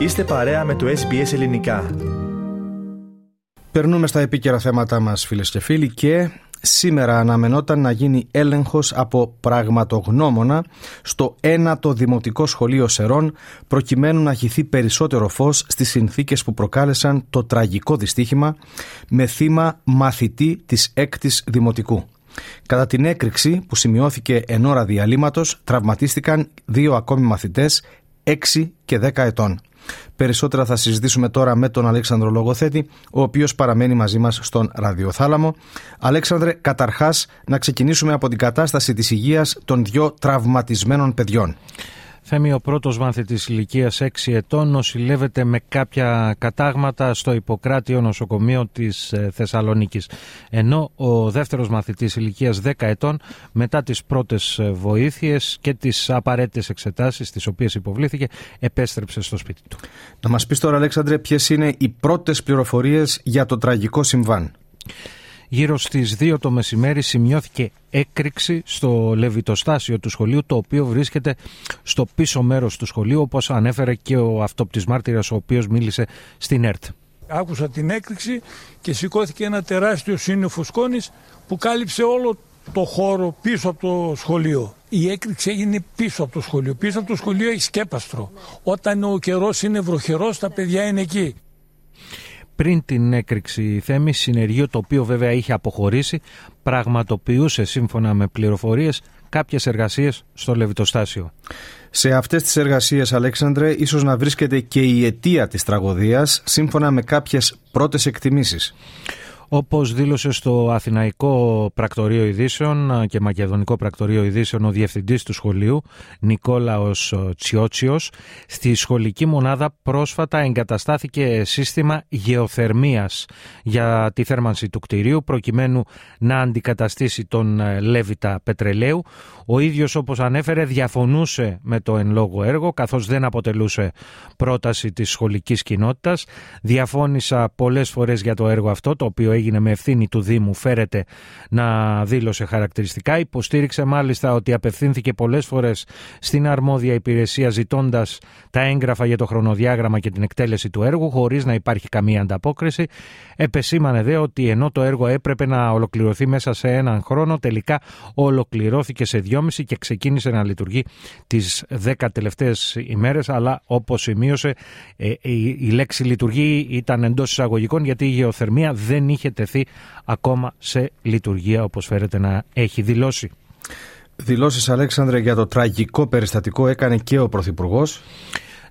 Είστε παρέα με το SBS Ελληνικά. Περνούμε στα επίκαιρα θέματα μας φίλες και φίλοι και σήμερα αναμενόταν να γίνει έλεγχος από πραγματογνώμονα στο ένατο Δημοτικό Σχολείο Σερών προκειμένου να χυθεί περισσότερο φως στις συνθήκες που προκάλεσαν το τραγικό δυστύχημα με θύμα μαθητή της έκτης Δημοτικού. Κατά την έκρηξη που σημειώθηκε εν ώρα διαλύματος τραυματίστηκαν δύο ακόμη μαθητές 6 και 10 ετών. Περισσότερα θα συζητήσουμε τώρα με τον Αλέξανδρο Λογοθέτη, ο οποίος παραμένει μαζί μας στον ραδιοθάλαμο. Αλέξανδρε, καταρχάς να ξεκινήσουμε από την κατάσταση της υγείας των δυο τραυματισμένων παιδιών. Θέμη, ο πρώτος μάθητης ηλικίας 6 ετών νοσηλεύεται με κάποια κατάγματα στο Ιπποκράτιο νοσοκομείο της ε, Θεσσαλονίκης. Ενώ ο δεύτερος μαθητής ηλικίας 10 ετών μετά τις πρώτες ε, βοήθειες και τις απαραίτητες εξετάσεις τις οποίες υποβλήθηκε επέστρεψε στο σπίτι του. Να μας πεις τώρα Αλέξανδρε ποιες είναι οι πρώτες πληροφορίες για το τραγικό συμβάν; Γύρω στις 2 το μεσημέρι σημειώθηκε έκρηξη στο λεβιτοστάσιο του σχολείου το οποίο βρίσκεται στο πίσω μέρος του σχολείου όπως ανέφερε και ο αυτόπτης μάρτυρας ο οποίος μίλησε στην ΕΡΤ. Άκουσα την έκρηξη και σηκώθηκε ένα τεράστιο σύννεφο σκόνης που κάλυψε όλο το χώρο πίσω από το σχολείο. Η έκρηξη έγινε πίσω από το σχολείο. Πίσω από το σχολείο έχει σκέπαστρο. Όταν ο καιρός είναι βροχερός, τα παιδιά είναι εκεί πριν την έκρηξη Θέμη, συνεργείο το οποίο βέβαια είχε αποχωρήσει, πραγματοποιούσε σύμφωνα με πληροφορίες κάποιες εργασίες στο Λεβιτοστάσιο. Σε αυτές τις εργασίες, Αλέξανδρε, ίσως να βρίσκεται και η αιτία της τραγωδίας, σύμφωνα με κάποιες πρώτες εκτιμήσεις. Όπως δήλωσε στο Αθηναϊκό Πρακτορείο Ειδήσεων και Μακεδονικό Πρακτορείο Ειδήσεων ο διευθυντής του σχολείου, Νικόλαος Τσιότσιος, στη σχολική μονάδα πρόσφατα εγκαταστάθηκε σύστημα γεωθερμίας για τη θέρμανση του κτηρίου προκειμένου να αντικαταστήσει τον ε, Λέβητα Πετρελαίου. Ο ίδιος όπως ανέφερε διαφωνούσε με το εν λόγω έργο καθώς δεν αποτελούσε πρόταση της σχολικής κοινότητας. Διαφώνησα πολλές φορές για το έργο αυτό το οποίο έγινε με ευθύνη του Δήμου φέρεται να δήλωσε χαρακτηριστικά. Υποστήριξε μάλιστα ότι απευθύνθηκε πολλές φορές στην αρμόδια υπηρεσία ζητώντας τα έγγραφα για το χρονοδιάγραμμα και την εκτέλεση του έργου χωρίς να υπάρχει καμία ανταπόκριση. Επεσήμανε δε ότι ενώ το έργο έπρεπε να ολοκληρωθεί μέσα σε έναν χρόνο τελικά ολοκληρώθηκε σε δυόμιση και ξεκίνησε να λειτουργεί τις δέκα τελευταίες ημέρες αλλά όπως σημείωσε ε, η λέξη λειτουργεί ήταν εντός εισαγωγικών γιατί η γεωθερμία δεν είχε τεθεί ακόμα σε λειτουργία όπως φέρεται να έχει δηλώσει. Δηλώσεις Αλέξανδρε για το τραγικό περιστατικό έκανε και ο Πρωθυπουργός.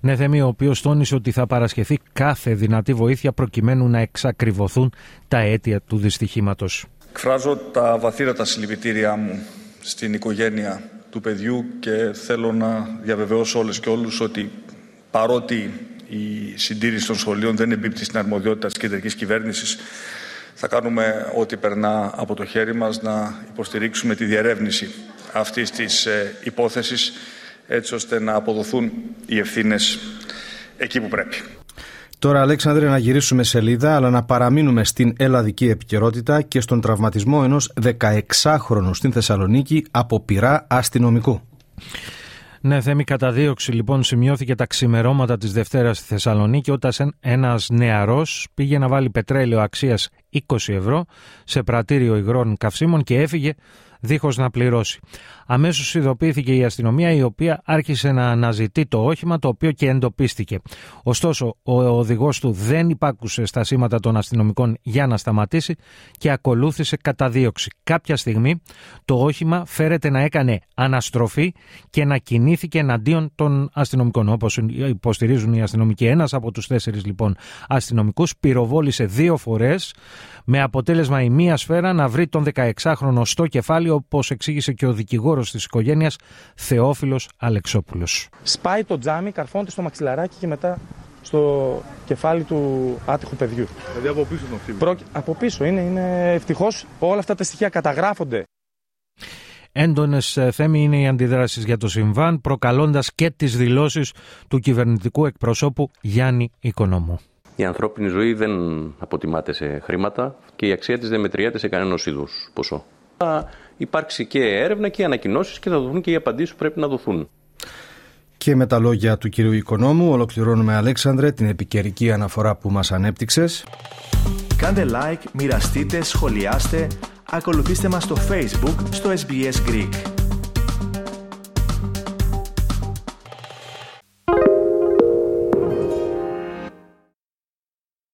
Ναι, Θέμη, ο οποίος τόνισε ότι θα παρασχεθεί κάθε δυνατή βοήθεια προκειμένου να εξακριβωθούν τα αίτια του δυστυχήματος. Εκφράζω τα βαθύτατα συλληπιτήριά μου στην οικογένεια του παιδιού και θέλω να διαβεβαιώσω όλες και όλους ότι παρότι η συντήρηση των σχολείων δεν εμπίπτει στην αρμοδιότητα της κεντρικής κυβέρνησης θα κάνουμε ό,τι περνά από το χέρι μας να υποστηρίξουμε τη διερεύνηση αυτής της ε, υπόθεσης έτσι ώστε να αποδοθούν οι ευθύνες εκεί που πρέπει. Τώρα, Αλέξανδρε, να γυρίσουμε σελίδα, αλλά να παραμείνουμε στην ελλαδική επικαιρότητα και στον τραυματισμό ενός 16χρονου στην Θεσσαλονίκη από πειρά αστυνομικού. Ναι, θέμη καταδίωξη λοιπόν σημειώθηκε τα ξημερώματα της Δευτέρας στη Θεσσαλονίκη όταν ένας νεαρός πήγε να βάλει πετρέλαιο αξίας 20 ευρώ σε πρατήριο υγρών καυσίμων και έφυγε δίχως να πληρώσει. Αμέσως ειδοποιήθηκε η αστυνομία η οποία άρχισε να αναζητεί το όχημα το οποίο και εντοπίστηκε. Ωστόσο ο οδηγός του δεν υπάκουσε στα σήματα των αστυνομικών για να σταματήσει και ακολούθησε καταδίωξη. Κάποια στιγμή το όχημα φέρεται να έκανε αναστροφή και να κινήθηκε εναντίον των αστυνομικών. Όπως υποστηρίζουν οι αστυνομικοί ένας από τους τέσσερις λοιπόν αστυνομικούς πυροβόλησε δύο φορές με αποτέλεσμα η μία σφαίρα να βρει τον 16χρονο στο κεφάλι όπως εξήγησε και ο δικηγόρος της οικογένειας Θεόφιλος Αλεξόπουλος. Σπάει το τζάμι, καρφώνεται στο μαξιλαράκι και μετά στο κεφάλι του άτυχου παιδιού. Δηλαδή από πίσω τον χτύπησε. Από πίσω είναι, είναι ευτυχώς όλα αυτά τα στοιχεία καταγράφονται. Έντονες ε, θέμη είναι οι αντιδράσεις για το συμβάν, προκαλώντας και τις δηλώσεις του κυβερνητικού εκπροσώπου Γιάννη Οικονόμου. Η ανθρώπινη ζωή δεν αποτιμάται σε χρήματα και η αξία της δεν μετριέται σε κανένας είδους ποσό. Θα υπάρξει και έρευνα και ανακοινώσεις και θα δοθούν και οι απαντήσεις που πρέπει να δοθούν. Και με τα λόγια του κυρίου Οικονόμου ολοκληρώνουμε Αλέξανδρε την επικαιρική αναφορά που μας ανέπτυξες. Κάντε like, μοιραστείτε, σχολιάστε, ακολουθήστε μας στο Facebook, στο SBS Greek.